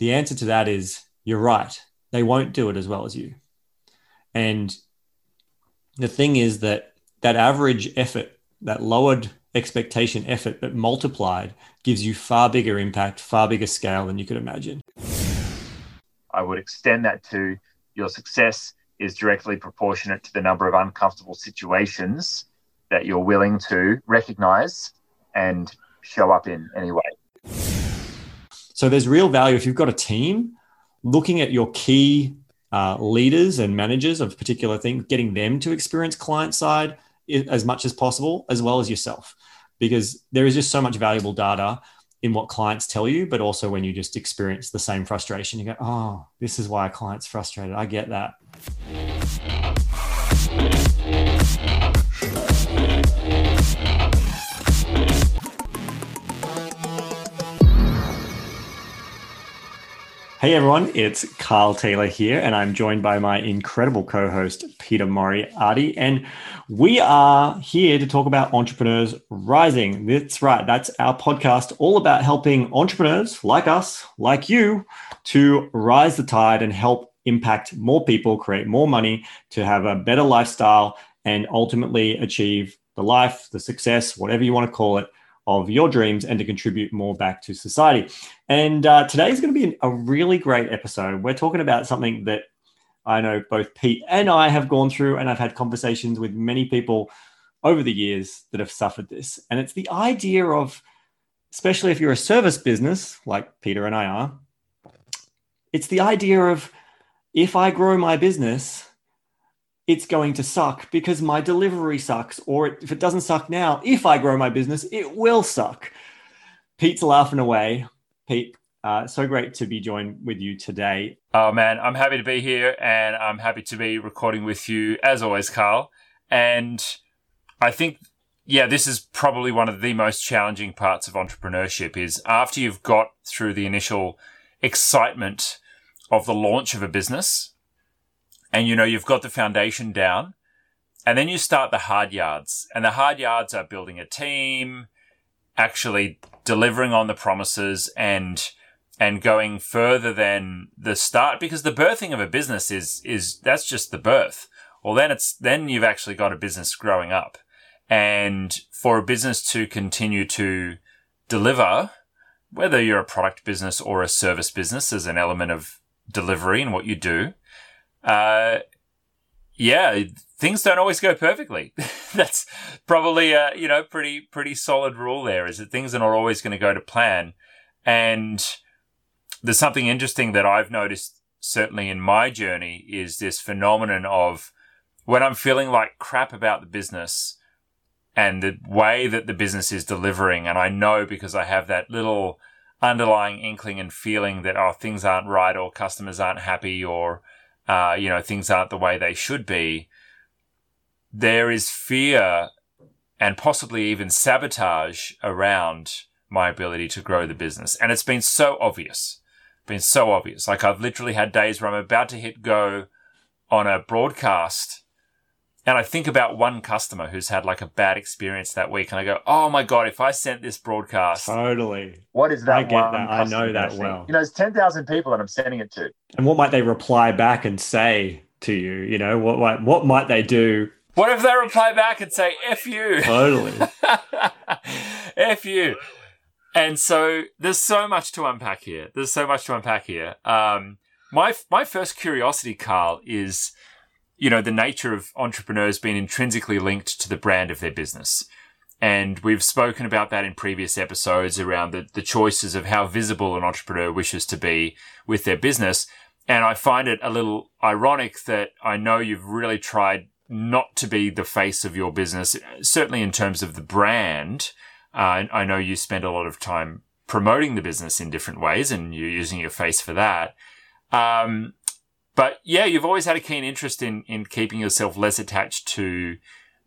the answer to that is you're right. They won't do it as well as you. And the thing is that that average effort, that lowered expectation effort, but multiplied, gives you far bigger impact, far bigger scale than you could imagine. I would extend that to your success is directly proportionate to the number of uncomfortable situations that you're willing to recognize and show up in anyway. So there's real value if you've got a team looking at your key uh, leaders and managers of particular things, getting them to experience client side as much as possible, as well as yourself, because there is just so much valuable data in what clients tell you, but also when you just experience the same frustration, you go, oh, this is why a client's frustrated. I get that. Hey everyone, it's Carl Taylor here, and I'm joined by my incredible co host, Peter Moriarty. And we are here to talk about Entrepreneurs Rising. That's right, that's our podcast all about helping entrepreneurs like us, like you, to rise the tide and help impact more people, create more money, to have a better lifestyle, and ultimately achieve the life, the success, whatever you want to call it, of your dreams and to contribute more back to society. And uh, today is going to be a really great episode. We're talking about something that I know both Pete and I have gone through, and I've had conversations with many people over the years that have suffered this. And it's the idea of, especially if you're a service business like Peter and I are, it's the idea of if I grow my business, it's going to suck because my delivery sucks. Or if it doesn't suck now, if I grow my business, it will suck. Pete's laughing away. Pete, uh, so great to be joined with you today. Oh, man, I'm happy to be here and I'm happy to be recording with you as always, Carl. And I think, yeah, this is probably one of the most challenging parts of entrepreneurship is after you've got through the initial excitement of the launch of a business and you know, you've got the foundation down and then you start the hard yards and the hard yards are building a team, actually delivering on the promises and, and going further than the start because the birthing of a business is, is, that's just the birth. Well, then it's, then you've actually got a business growing up and for a business to continue to deliver, whether you're a product business or a service business, there's an element of delivery in what you do uh, yeah, things don't always go perfectly. That's probably a, you know, pretty, pretty solid rule there is that things are not always going to go to plan. And there's something interesting that I've noticed certainly in my journey is this phenomenon of when I'm feeling like crap about the business and the way that the business is delivering. And I know because I have that little underlying inkling and feeling that, oh, things aren't right or customers aren't happy or, uh, you know, things aren't the way they should be, there is fear and possibly even sabotage around my ability to grow the business. And it's been so obvious, been so obvious. Like I've literally had days where I'm about to hit go on a broadcast and I think about one customer who's had like a bad experience that week, and I go, "Oh my god, if I sent this broadcast, totally, what is that? I get that. I know that well. You know, it's ten thousand people that I'm sending it to. And what might they reply back and say to you? You know, what what, what might they do? What if they reply back and say "f you"? Totally, "f you." And so there's so much to unpack here. There's so much to unpack here. Um, my my first curiosity, Carl, is you know, the nature of entrepreneurs being intrinsically linked to the brand of their business. And we've spoken about that in previous episodes around the, the choices of how visible an entrepreneur wishes to be with their business. And I find it a little ironic that I know you've really tried not to be the face of your business, certainly in terms of the brand. Uh, I know you spend a lot of time promoting the business in different ways and you're using your face for that. Um, but yeah, you've always had a keen interest in, in keeping yourself less attached to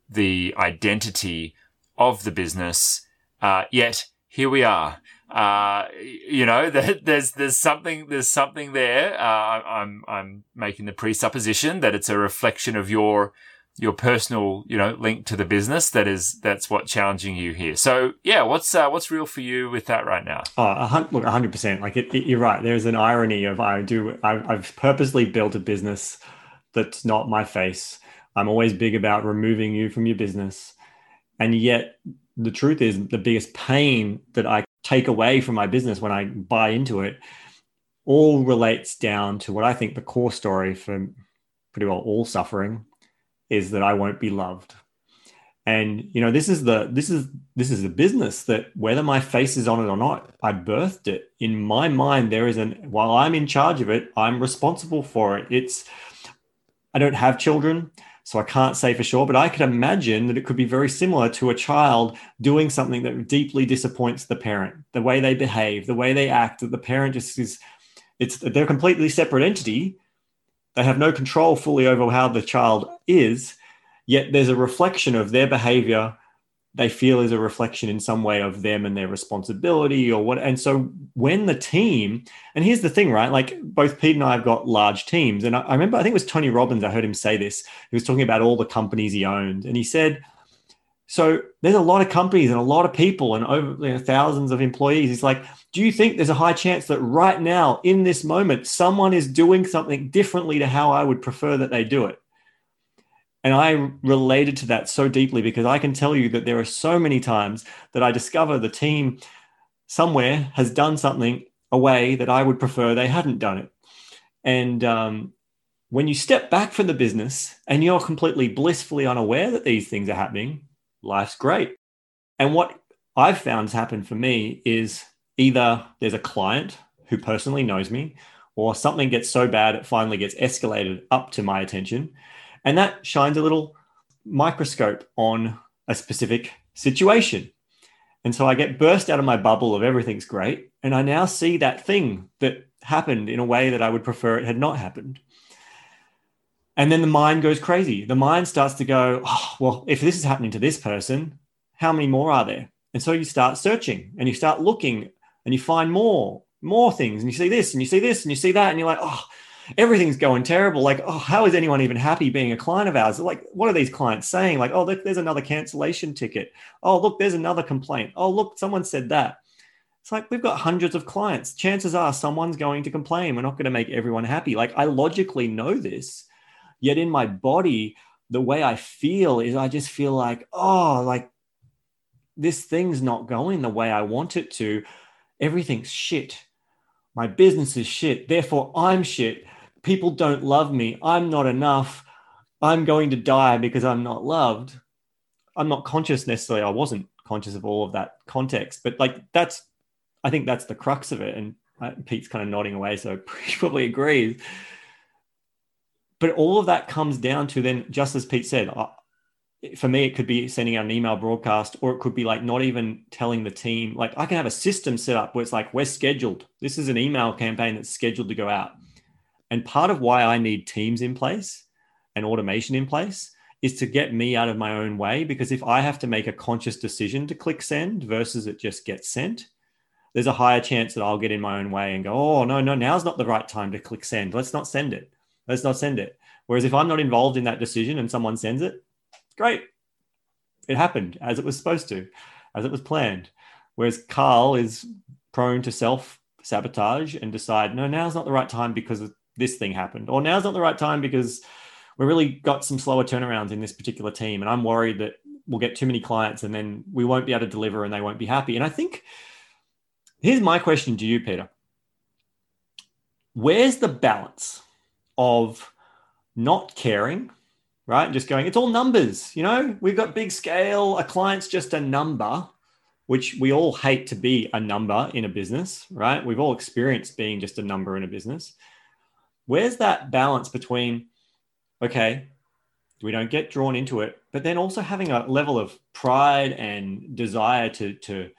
the identity of the business. Uh, yet here we are. Uh, you know, there's, there's something, there's something there. Uh, I'm, I'm making the presupposition that it's a reflection of your your personal, you know, link to the business that is that's what challenging you here. So yeah, what's uh, what's real for you with that right now? Oh, look, hundred percent. Like it, it, you're right. There's an irony of I do. I, I've purposely built a business that's not my face. I'm always big about removing you from your business, and yet the truth is the biggest pain that I take away from my business when I buy into it all relates down to what I think the core story for pretty well all suffering is that I won't be loved. And you know, this is the this is this is the business that whether my face is on it or not, I birthed it. In my mind, there is an while I'm in charge of it, I'm responsible for it. It's I don't have children, so I can't say for sure, but I could imagine that it could be very similar to a child doing something that deeply disappoints the parent, the way they behave, the way they act, that the parent just is it's they're a completely separate entity, they have no control fully over how the child is, yet there's a reflection of their behavior they feel is a reflection in some way of them and their responsibility or what. And so when the team, and here's the thing, right? Like both Pete and I have got large teams. And I, remember, I think it was Tony Robbins, I heard him say this. He was talking about all the companies he owned. And he said, so there's a lot of companies and a lot of people and over you know, thousands of employees. He's like, do you think there's a high chance that right now, in this moment, someone is doing something differently to how I would prefer that they do it? And I related to that so deeply because I can tell you that there are so many times that I discover the team somewhere has done something a way that I would prefer they hadn't done it. And um, when you step back from the business and you're completely blissfully unaware that these things are happening, life's great. And what I've found has happened for me is either there's a client who personally knows me, or something gets so bad it finally gets escalated up to my attention. And that shines a little microscope on a specific situation. And so I get burst out of my bubble of everything's great. And I now see that thing that happened in a way that I would prefer it had not happened. And then the mind goes crazy. The mind starts to go, oh, well, if this is happening to this person, how many more are there? And so you start searching and you start looking and you find more, more things. And you see this and you see this and you see that. And you're like, oh, everything's going terrible. Like, oh, how is anyone even happy being a client of ours? Like, what are these clients saying? Like, oh, there's another cancellation ticket. Oh, look, there's another complaint. Oh, look, someone said that. It's like we've got hundreds of clients. Chances are someone's going to complain. We're not going to make everyone happy. Like, I logically know this, yet in my body, the way I feel is I just feel like, oh, like this thing's not going the way I want it to. Everything's shit. My business is shit. Therefore, I'm shit people don't love me. I'm not enough. I'm going to die because I'm not loved. I'm not conscious necessarily. I wasn't conscious of all of that context, but like that's, I think that's the crux of it. And uh, Pete's kind of nodding away, so he probably agrees. But all of that comes down to then, just as Pete said, for me, it could be sending out an email broadcast, or it could be like not even telling the team. Like I can have a system set up where it's like, we're scheduled. This is an email campaign that's scheduled to go out and part of why I need teams in place and automation in place is to get me out of my own way. Because if I have to make a conscious decision to click send versus it just gets sent, there's a higher chance that I'll get in my own way and go, oh, no, no, now's not the right time to click send. Let's not send it. Let's not send it. Whereas if I'm not involved in that decision and someone sends it, great. It happened as it was supposed to, as it was planned. Whereas Carl is prone to self sabotage and decide, no, now's not the right time because this thing happened, or now's not the right time because we really got some slower turnarounds in this particular team, and I'm worried that we'll get too many clients and then we won't be able to deliver and they won't be happy. And I think here's my question to you, Peter. Where's the balance of not caring, right? Just going, it's all numbers, you know, we've got big scale, a client's just a number, which we all hate to be a number in a business, right? We've all experienced being just a number in a business. Where's that balance between okay we don't get drawn into it but then also having a level of pride and desire to to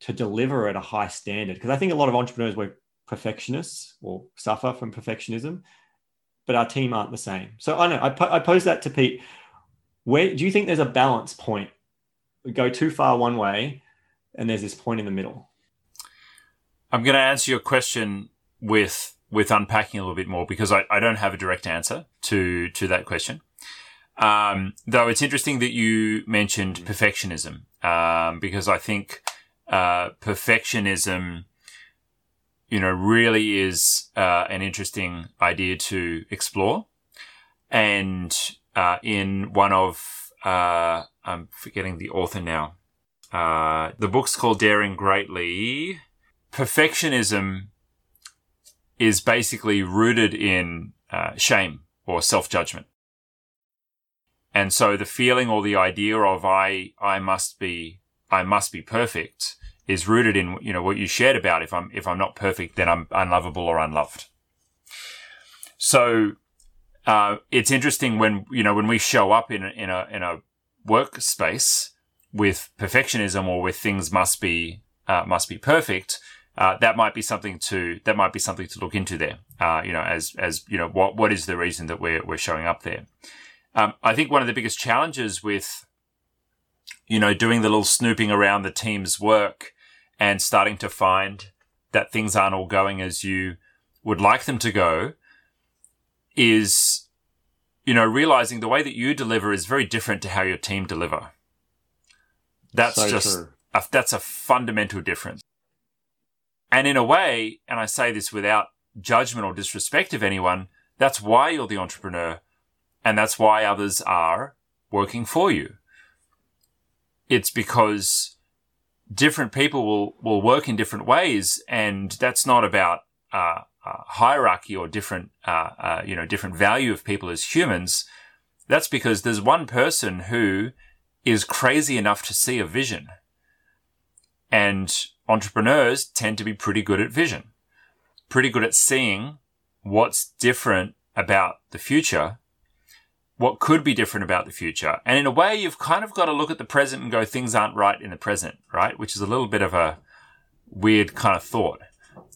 to deliver at a high standard? Because i think a lot of entrepreneurs were perfectionists or suffer from perfectionism but our team aren't the same. So i know i, po- I pose that to pete. Where do you think there's a balance point? We go too far one way and there's this point in the middle. I'm going to answer your question with with unpacking a little bit more because I, I don't have a direct answer to to that question. Um, though it's interesting that you mentioned perfectionism, um, because I think uh, perfectionism, you know, really is uh, an interesting idea to explore. And uh, in one of, uh, I'm forgetting the author now. Uh, the book's called Daring Greatly. Perfectionism is basically rooted in uh, shame or self judgment. And so the feeling or the idea of I, I must be, I must be perfect is rooted in, you know, what you shared about. If I'm, if I'm not perfect, then I'm unlovable or unloved. So, uh, it's interesting when, you know, when we show up in a, in a, in a workspace with perfectionism or with things must be, uh, must be perfect, uh, that might be something to that might be something to look into there. Uh, you know, as as you know, what what is the reason that we're we're showing up there? Um, I think one of the biggest challenges with you know doing the little snooping around the team's work and starting to find that things aren't all going as you would like them to go is you know realizing the way that you deliver is very different to how your team deliver. That's so just a, that's a fundamental difference. And in a way, and I say this without judgment or disrespect of anyone, that's why you're the entrepreneur. And that's why others are working for you. It's because different people will, will work in different ways. And that's not about, uh, uh, hierarchy or different, uh, uh you know, different value of people as humans. That's because there's one person who is crazy enough to see a vision. And entrepreneurs tend to be pretty good at vision, pretty good at seeing what's different about the future, what could be different about the future. And in a way, you've kind of got to look at the present and go, things aren't right in the present, right? Which is a little bit of a weird kind of thought.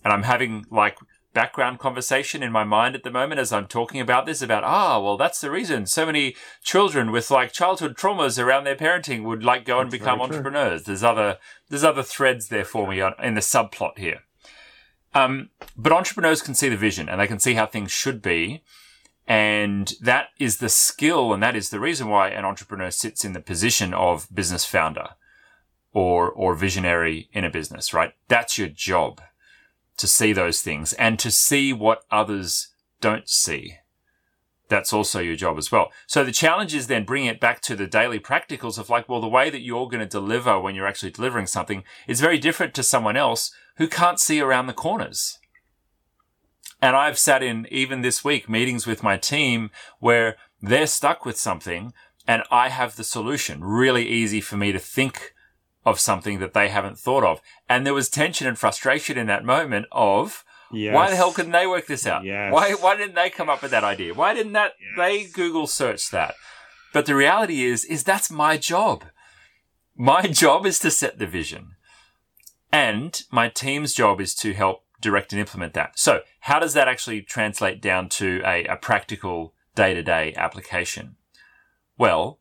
And I'm having like background conversation in my mind at the moment as I'm talking about this about, ah, well, that's the reason so many children with like childhood traumas around their parenting would like go and become entrepreneurs. There's other, there's other threads there for me in the subplot here. Um, but entrepreneurs can see the vision and they can see how things should be. And that is the skill and that is the reason why an entrepreneur sits in the position of business founder or, or visionary in a business, right? That's your job to see those things and to see what others don't see. That's also your job as well. So the challenge is then bringing it back to the daily practicals of like, well, the way that you're going to deliver when you're actually delivering something is very different to someone else who can't see around the corners. And I've sat in even this week meetings with my team where they're stuck with something and I have the solution. Really easy for me to think of something that they haven't thought of. And there was tension and frustration in that moment of, yes. why the hell couldn't they work this out? Yes. Why, why didn't they come up with that idea? Why didn't that, yes. they Google search that? But the reality is, is that's my job. My job is to set the vision. And my team's job is to help direct and implement that. So how does that actually translate down to a, a practical day to day application? Well,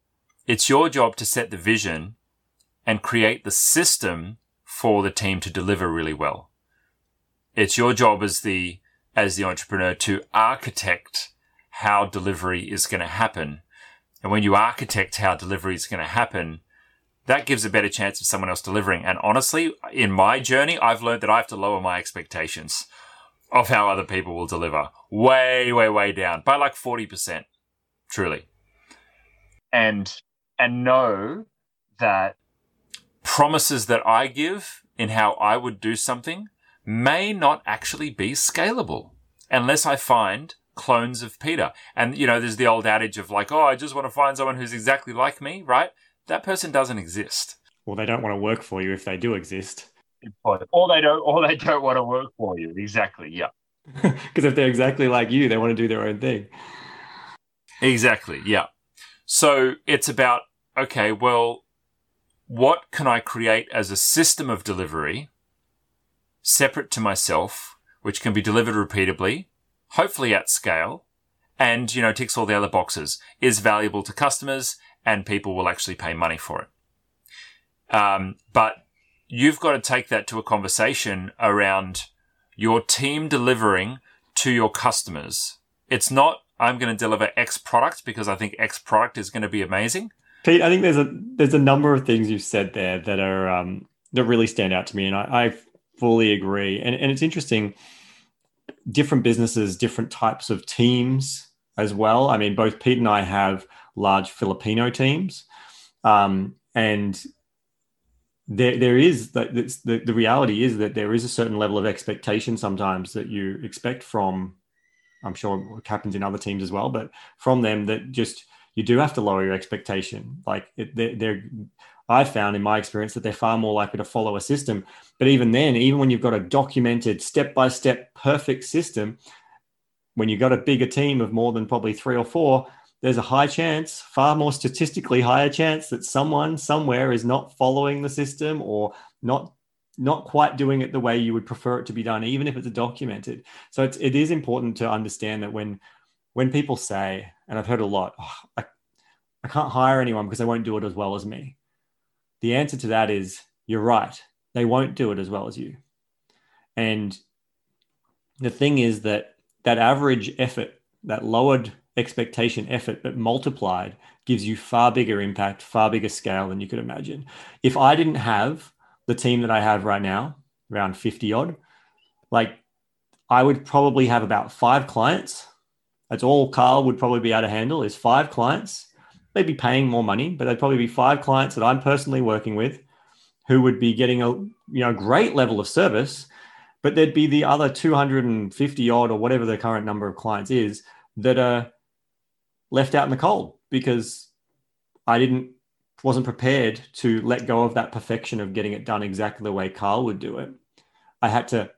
it's your job to set the vision and create the system for the team to deliver really well. It's your job as the, as the entrepreneur to architect how delivery is going to happen. And when you architect how delivery is going to happen, that gives a better chance of someone else delivering. And honestly, in my journey, I've learned that I have to lower my expectations of how other people will deliver way, way, way down by like 40%, truly. And, and know that promises that I give in how I would do something may not actually be scalable unless I find clones of Peter. And, you know, there's the old adage of like, oh, I just want to find someone who's exactly like me, right? That person doesn't exist. Well, they don't want to work for you if they do exist. Or they don't, or they don't want to work for you. Exactly. Yeah. Because if they're exactly like you, they want to do their own thing. Exactly. Yeah. So it's about, okay, well, what can I create as a system of delivery separate to myself, which can be delivered repeatably, hopefully at scale, and, you know, ticks all the other boxes, is valuable to customers and people will actually pay money for it. Um, but you've got to take that to a conversation around your team delivering to your customers. It's not I'm going to deliver X product because I think X product is going to be amazing. Pete, I think there's a there's a number of things you've said there that are um, that really stand out to me, and I, I fully agree. And and it's interesting. Different businesses, different types of teams as well. I mean, both Pete and I have large Filipino teams, um, and there there is the, the the reality is that there is a certain level of expectation sometimes that you expect from. I'm sure it happens in other teams as well, but from them that just you do have to lower your expectation. Like it, they're, they're I've found in my experience that they're far more likely to follow a system. But even then, even when you've got a documented step by step perfect system, when you've got a bigger team of more than probably three or four, there's a high chance, far more statistically higher chance that someone somewhere is not following the system or not not quite doing it the way you would prefer it to be done, even if it's documented. So it's, it is important to understand that when when people say, and I've heard a lot, oh, I, I can't hire anyone because they won't do it as well as me. The answer to that is you're right. They won't do it as well as you. And the thing is that that average effort, that lowered expectation effort, but multiplied, gives you far bigger impact, far bigger scale than you could imagine. If I didn't have the team that I have right now, around 50 odd, like I would probably have about five clients. That's all Carl would probably be able to handle is five clients. They'd be paying more money, but they'd probably be five clients that I'm personally working with who would be getting a you know great level of service but there'd be the other 250 odd or whatever the current number of clients is that are left out in the cold because I didn't wasn't prepared to let go of that perfection of getting it done exactly the way Carl would do it. I had to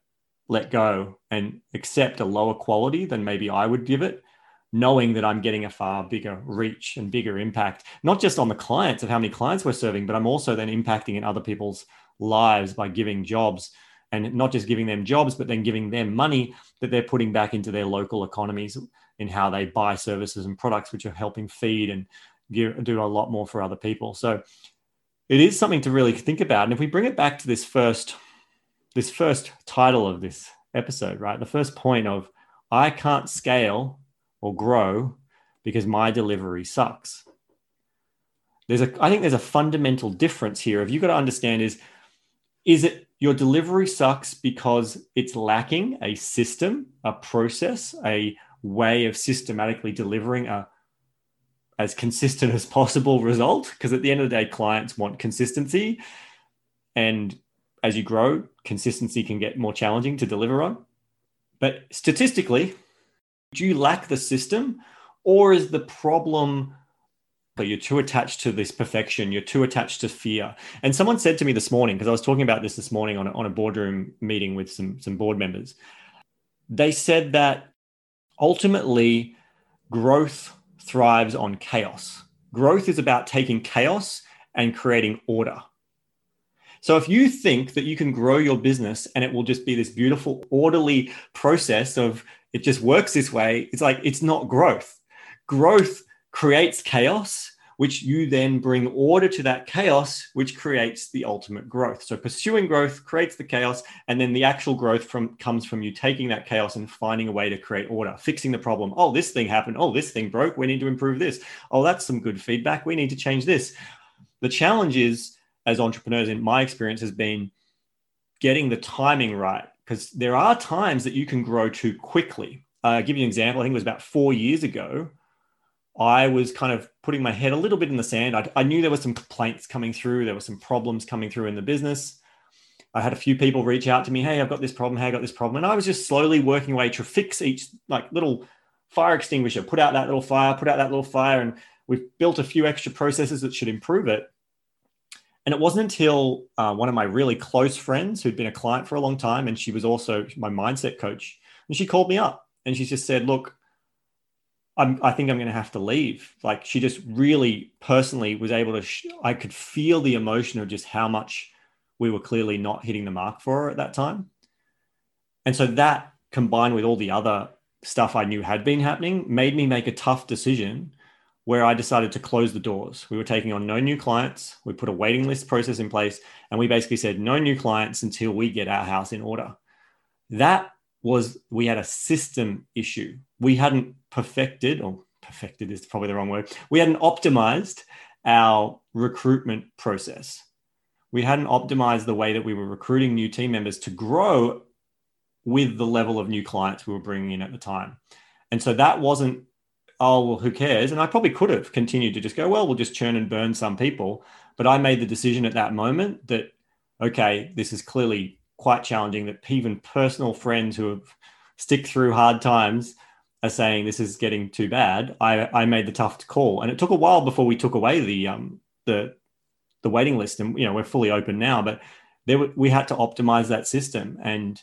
let go and accept a lower quality than maybe I would give it, knowing that I'm getting a far bigger reach and bigger impact, not just on the clients of how many clients we're serving, but I'm also then impacting in other people's lives by giving jobs and not just giving them jobs, but then giving them money that they're putting back into their local economies in how they buy services and products, which are helping feed and do a lot more for other people. So it is something to really think about. And if we bring it back to this first, this first title of this episode, right? The first point of I can't scale or grow because my delivery sucks. There's a, I think there's a fundamental difference here. If you've got to understand is, is it your delivery sucks because it's lacking a system, a process, a way of systematically delivering a as consistent as possible result. Because at the end of the day, clients want consistency. And as you grow, consistency can get more challenging to deliver on. But statistically, do you lack the system or is the problem but you're too attached to this perfection you're too attached to fear and someone said to me this morning because i was talking about this this morning on a, on a boardroom meeting with some some board members they said that ultimately growth thrives on chaos. Growth is about taking chaos and creating order. So if you think that you can grow your business and it will just be this beautiful orderly process of it just works this way it's like it's not growth. Growth creates chaos, which you then bring order to that chaos, which creates the ultimate growth. So pursuing growth creates the chaos, and then the actual growth from comes from you taking that chaos and finding a way to create order, fixing the problem. Oh, this thing happened. Oh, this thing broke. We need to improve this. Oh, that's some good feedback. We need to change this. The challenge is, as entrepreneurs, in my experience, has been getting the timing right because there are times that you can grow too quickly. Uh, I'll give you an example. I think it was about four years ago. I was kind of putting my head a little bit in the sand. I, I, knew there were some complaints coming through, there were some problems coming through in the business. I had a few people reach out to me, hey, I've got this problem, hey, I got this problem. And I was just slowly working away to fix each like little fire extinguisher, put out that little fire, put out that little fire. And we've built a few extra processes that should improve it. And it wasn't until uh, one of my really close friends who'd been a client for a long time, and she was also my mindset coach, and she called me up and she just said, Look, I'm, I think I'm going to have to leave. Like she just really personally was able to, sh- I could feel the emotion of just how much we were clearly not hitting the mark for her at that time. And so that combined with all the other stuff I knew had been happening made me make a tough decision where I decided to close the doors. We were taking on no new clients. We put a waiting list process in place and we basically said no new clients until we get our house in order. That was we had a system issue. We hadn't perfected, or perfected is probably the wrong word. We hadn't optimized our recruitment process. We hadn't optimized the way that we were recruiting new team members to grow with the level of new clients we were bringing in at the time. And so that wasn't, oh, well, who cares? And I probably could have continued to just go, well, we'll just churn and burn some people. But I made the decision at that moment that, okay, this is clearly quite challenging that even personal friends who have stick through hard times are saying this is getting too bad. I, I made the tough call. And it took a while before we took away the, um, the, the waiting list and, you know, we're fully open now, but there, we had to optimize that system. And,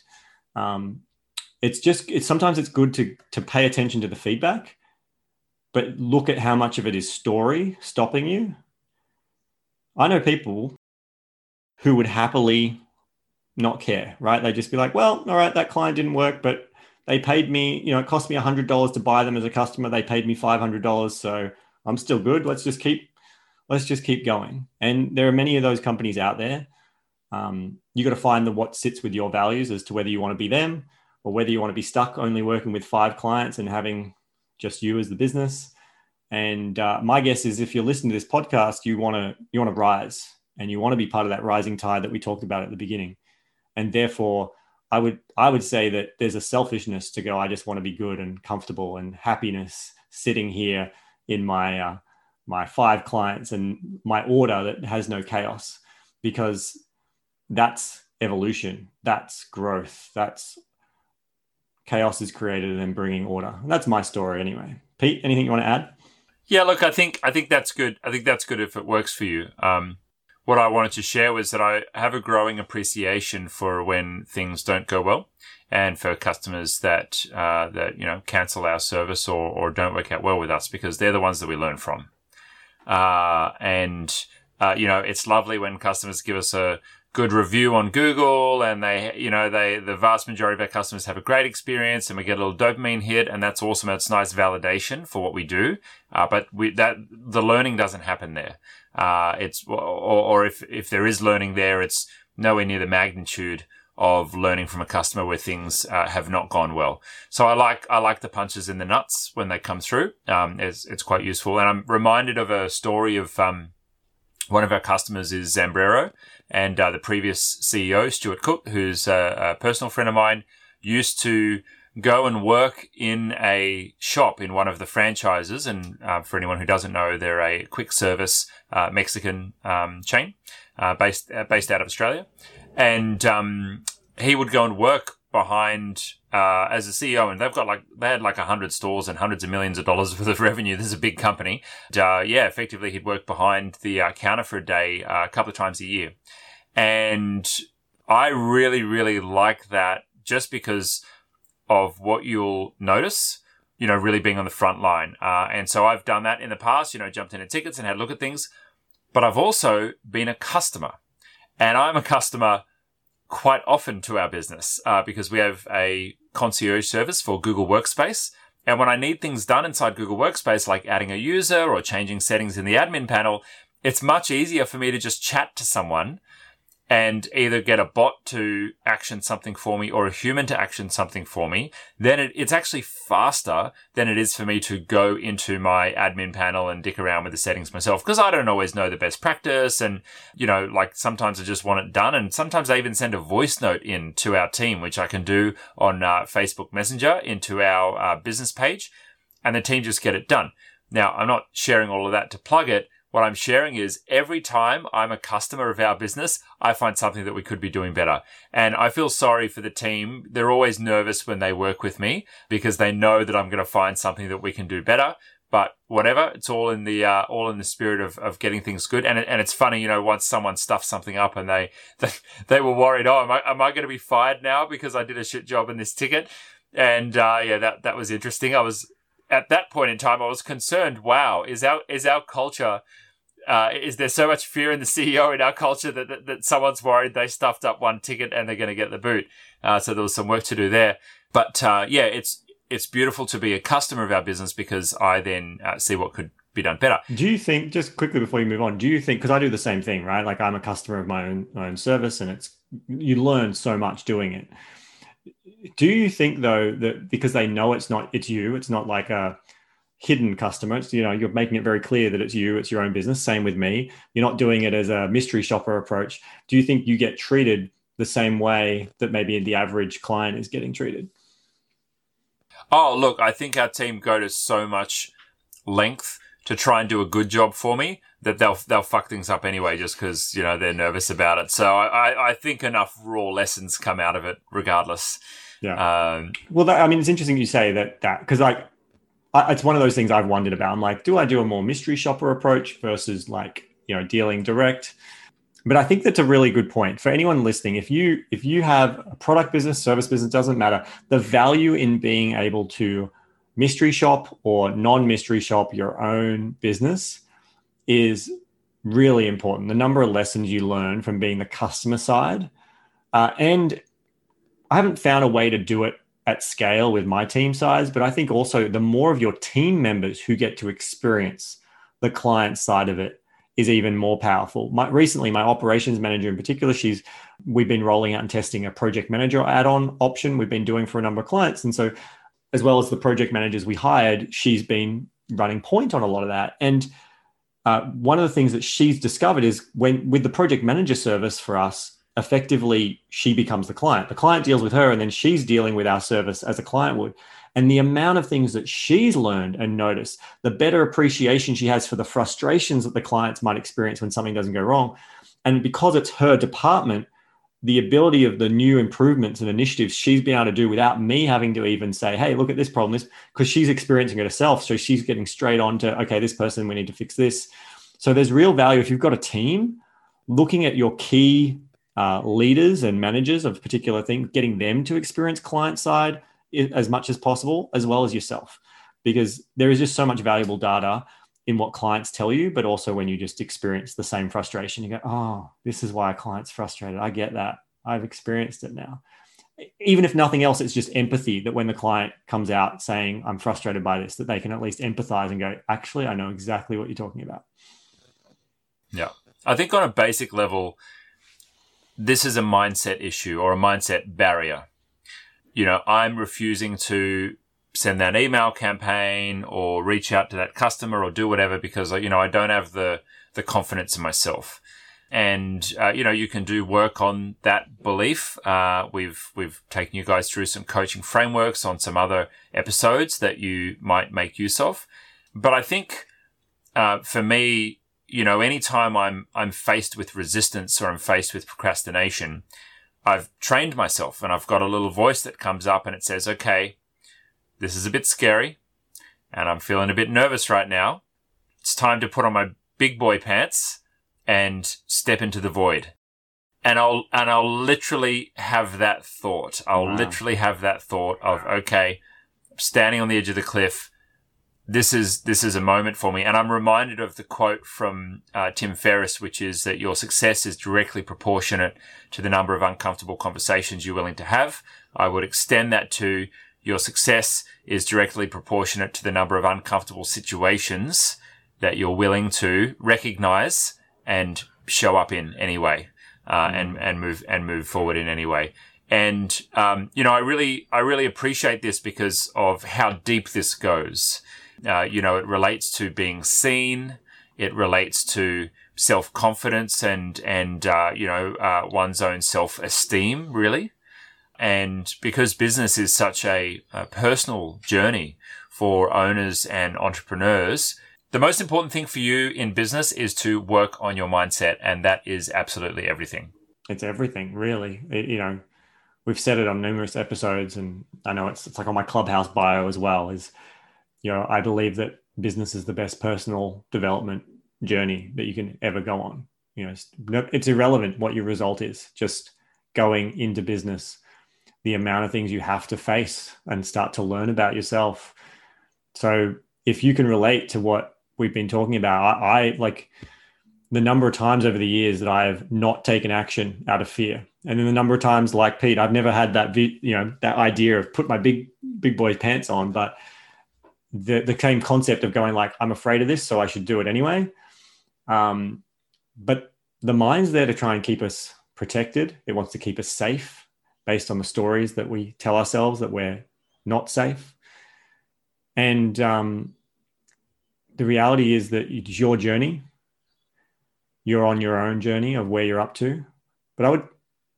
um, it's just it's sometimes it's good to to pay attention to the feedback but look at how much of it is story stopping you i know people who would happily not care right? They'd just be like well all right that client didn't work but they paid me you know it cost me $100 to buy them as a customer. They paid me $500 so i'm still good. Let's just keep let's just keep going. And there are many of those companies out there. Um, you got to find the what sits with your values as to whether you want to be them or whether you want to be stuck only working with five clients and having just you as the business. And uh, my guess is if you're listening to this podcast, you want to you want to rise and you want to be part of that rising tide that we talked about at the beginning. And therefore, I would I would say that there's a selfishness to go. I just want to be good and comfortable and happiness sitting here in my uh, my five clients and my order that has no chaos because that's evolution that's growth that's chaos is created and then bringing order. And that's my story anyway. Pete, anything you want to add? Yeah, look, I think I think that's good. I think that's good if it works for you. Um, what I wanted to share was that I have a growing appreciation for when things don't go well, and for customers that uh, that you know cancel our service or or don't work out well with us because they're the ones that we learn from. Uh, and uh, you know, it's lovely when customers give us a good review on Google and they, you know, they, the vast majority of our customers have a great experience and we get a little dopamine hit and that's awesome. It's nice validation for what we do. Uh, but we, that, the learning doesn't happen there. Uh, it's, or, or if, if there is learning there, it's nowhere near the magnitude of learning from a customer where things uh, have not gone well. So I like I like the punches in the nuts when they come through. Um, it's it's quite useful, and I'm reminded of a story of um, one of our customers is Zambrero, and uh, the previous CEO, Stuart Cook, who's a, a, personal friend of mine, used to go and work in a shop in one of the franchises. And uh, for anyone who doesn't know, they're a quick service uh, Mexican um, chain uh, based uh, based out of Australia. And um, he would go and work behind uh, as a CEO, and they've got like they had like hundred stores and hundreds of millions of dollars worth of revenue. This is a big company. And, uh, yeah, effectively, he'd work behind the counter for a day a couple of times a year, and I really, really like that just because of what you'll notice. You know, really being on the front line, uh, and so I've done that in the past. You know, jumped into tickets and had a look at things, but I've also been a customer, and I'm a customer quite often to our business uh, because we have a concierge service for Google Workspace. And when I need things done inside Google Workspace, like adding a user or changing settings in the admin panel, it's much easier for me to just chat to someone and either get a bot to action something for me or a human to action something for me, then it, it's actually faster than it is for me to go into my admin panel and dick around with the settings myself because I don't always know the best practice. And, you know, like sometimes I just want it done. And sometimes I even send a voice note in to our team, which I can do on uh, Facebook Messenger into our uh, business page and the team just get it done. Now, I'm not sharing all of that to plug it what I'm sharing is every time I'm a customer of our business, I find something that we could be doing better. And I feel sorry for the team. They're always nervous when they work with me because they know that I'm going to find something that we can do better. But whatever, it's all in the uh, all in the spirit of, of getting things good. And and it's funny, you know, once someone stuffs something up and they they, they were worried, oh, am I am I going to be fired now because I did a shit job in this ticket? And uh, yeah, that that was interesting. I was at that point in time, I was concerned. Wow, is our is our culture? Uh, is there so much fear in the CEO in our culture that, that, that someone's worried they stuffed up one ticket and they're going to get the boot? Uh, so there was some work to do there. But uh, yeah, it's it's beautiful to be a customer of our business because I then uh, see what could be done better. Do you think, just quickly before you move on, do you think because I do the same thing, right? Like I'm a customer of my own my own service, and it's you learn so much doing it. Do you think though that because they know it's not it's you, it's not like a hidden customer. It's, you know, you're making it very clear that it's you, it's your own business. Same with me. You're not doing it as a mystery shopper approach. Do you think you get treated the same way that maybe the average client is getting treated? Oh, look, I think our team go to so much length to try and do a good job for me that they'll they'll fuck things up anyway just because you know they're nervous about it. So I, I think enough raw lessons come out of it regardless. Yeah. Um, well, that, I mean, it's interesting you say that that because like I, it's one of those things I've wondered about. I'm like, do I do a more mystery shopper approach versus like you know dealing direct? But I think that's a really good point for anyone listening. If you if you have a product business, service business, doesn't matter. The value in being able to mystery shop or non-mystery shop your own business is really important. The number of lessons you learn from being the customer side, uh, and I haven't found a way to do it at scale with my team size, but I think also the more of your team members who get to experience the client side of it is even more powerful. My, recently, my operations manager in particular, she's we've been rolling out and testing a project manager add-on option we've been doing for a number of clients, and so as well as the project managers we hired, she's been running point on a lot of that. And uh, one of the things that she's discovered is when with the project manager service for us, effectively she becomes the client. The client deals with her, and then she's dealing with our service as a client would. And the amount of things that she's learned and noticed, the better appreciation she has for the frustrations that the clients might experience when something doesn't go wrong. And because it's her department, the ability of the new improvements and initiatives she's been able to do without me having to even say, hey, look at this problem, this because she's experiencing it herself. So she's getting straight on to, okay, this person, we need to fix this. So there's real value if you've got a team looking at your key uh, leaders and managers of particular things, getting them to experience client side as much as possible, as well as yourself, because there is just so much valuable data in what clients tell you, but also when you just experience the same frustration, you go, oh, this is why a client's frustrated. I get that. I've experienced it now. Even if nothing else, it's just empathy that when the client comes out saying, I'm frustrated by this, that they can at least empathize and go, actually, I know exactly what you're talking about. Yeah. I think on a basic level, this is a mindset issue or a mindset barrier. You know, I'm refusing to send that email campaign or reach out to that customer or do whatever because you know I don't have the the confidence in myself. And uh, you know you can do work on that belief. Uh, we've we've taken you guys through some coaching frameworks on some other episodes that you might make use of. But I think uh, for me, you know, anytime I'm I'm faced with resistance or I'm faced with procrastination, I've trained myself and I've got a little voice that comes up and it says, "Okay, this is a bit scary and I'm feeling a bit nervous right now. It's time to put on my big boy pants and step into the void." And I'll and I'll literally have that thought. I'll wow. literally have that thought of, "Okay, standing on the edge of the cliff this is this is a moment for me, and I'm reminded of the quote from uh, Tim Ferriss, which is that your success is directly proportionate to the number of uncomfortable conversations you're willing to have. I would extend that to your success is directly proportionate to the number of uncomfortable situations that you're willing to recognize and show up in anyway, uh, mm. and and move and move forward in any way. And um, you know, I really I really appreciate this because of how deep this goes. Uh, you know, it relates to being seen. It relates to self confidence and and uh, you know uh, one's own self esteem, really. And because business is such a, a personal journey for owners and entrepreneurs, the most important thing for you in business is to work on your mindset, and that is absolutely everything. It's everything, really. It, you know, we've said it on numerous episodes, and I know it's it's like on my clubhouse bio as well. Is you know, I believe that business is the best personal development journey that you can ever go on. You know, it's, it's irrelevant what your result is. Just going into business, the amount of things you have to face and start to learn about yourself. So, if you can relate to what we've been talking about, I, I like the number of times over the years that I have not taken action out of fear, and then the number of times, like Pete, I've never had that, you know, that idea of put my big big boy pants on, but the the same concept of going like I'm afraid of this, so I should do it anyway. Um, but the mind's there to try and keep us protected. It wants to keep us safe. Based on the stories that we tell ourselves that we're not safe. And um, the reality is that it's your journey. You're on your own journey of where you're up to. But I would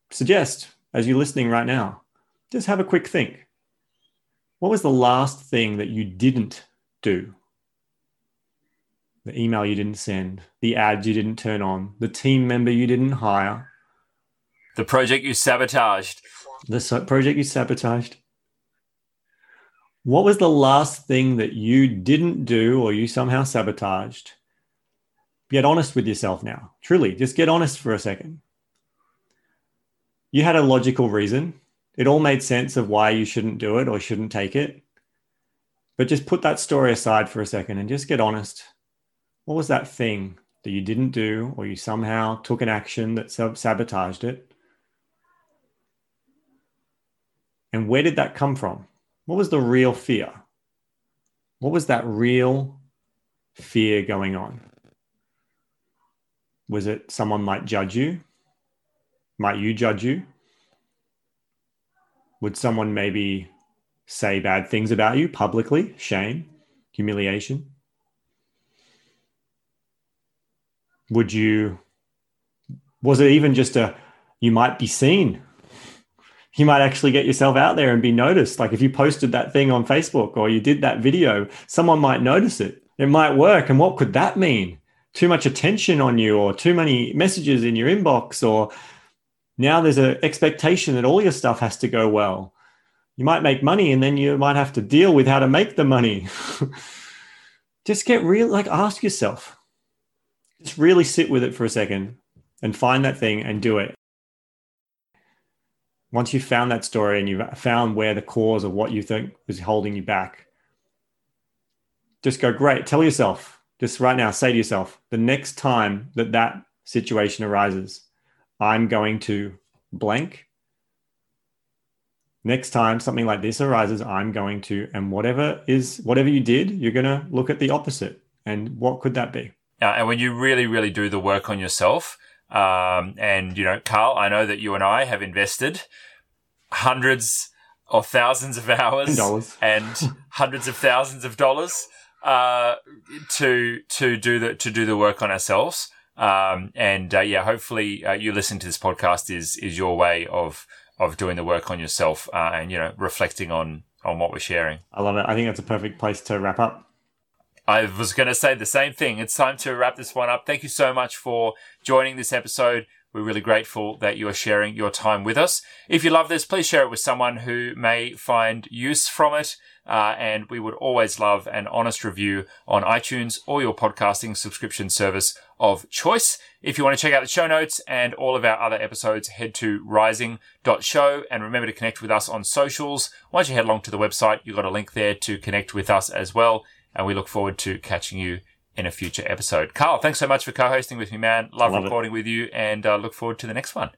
suggest, as you're listening right now, just have a quick think. What was the last thing that you didn't do? The email you didn't send, the ads you didn't turn on, the team member you didn't hire, the project you sabotaged. The project you sabotaged. What was the last thing that you didn't do or you somehow sabotaged? Get honest with yourself now. Truly, just get honest for a second. You had a logical reason. It all made sense of why you shouldn't do it or shouldn't take it. But just put that story aside for a second and just get honest. What was that thing that you didn't do or you somehow took an action that sabotaged it? And where did that come from? What was the real fear? What was that real fear going on? Was it someone might judge you? Might you judge you? Would someone maybe say bad things about you publicly? Shame, humiliation? Would you, was it even just a, you might be seen you might actually get yourself out there and be noticed. Like if you posted that thing on Facebook or you did that video, someone might notice it. It might work. And what could that mean? Too much attention on you or too many messages in your inbox or now there's an expectation that all your stuff has to go well. You might make money and then you might have to deal with how to make the money. just get real, like ask yourself. Just really sit with it for a second and find that thing and do it once you've found that story and you've found where the cause of what you think is holding you back, just go, great. Tell yourself, just right now, say to yourself, the next time that that situation arises, I'm going to blank. Next time something like this arises, I'm going to, and whatever is, whatever you did, you're going to look at the opposite. And what could that be? Uh, and when you really, really do the work on yourself, um, and, you know, Carl, I know that you and I have invested hundreds or thousands of hours dollars. and hundreds of thousands of dollars uh, to to do the to do the work on ourselves. Um, and uh, yeah, hopefully uh, you listen to this podcast is is your way of of doing the work on yourself uh, and you know reflecting on on what we're sharing. I love it. I think that's a perfect place to wrap up. I was going to say the same thing. It's time to wrap this one up. Thank you so much for joining this episode. We're really grateful that you are sharing your time with us. If you love this, please share it with someone who may find use from it. Uh, and we would always love an honest review on iTunes or your podcasting subscription service of choice. If you want to check out the show notes and all of our other episodes, head to rising.show and remember to connect with us on socials. Once you head along to the website, you've got a link there to connect with us as well and we look forward to catching you in a future episode. Carl, thanks so much for co-hosting with me, man. Love, Love recording it. with you and uh, look forward to the next one.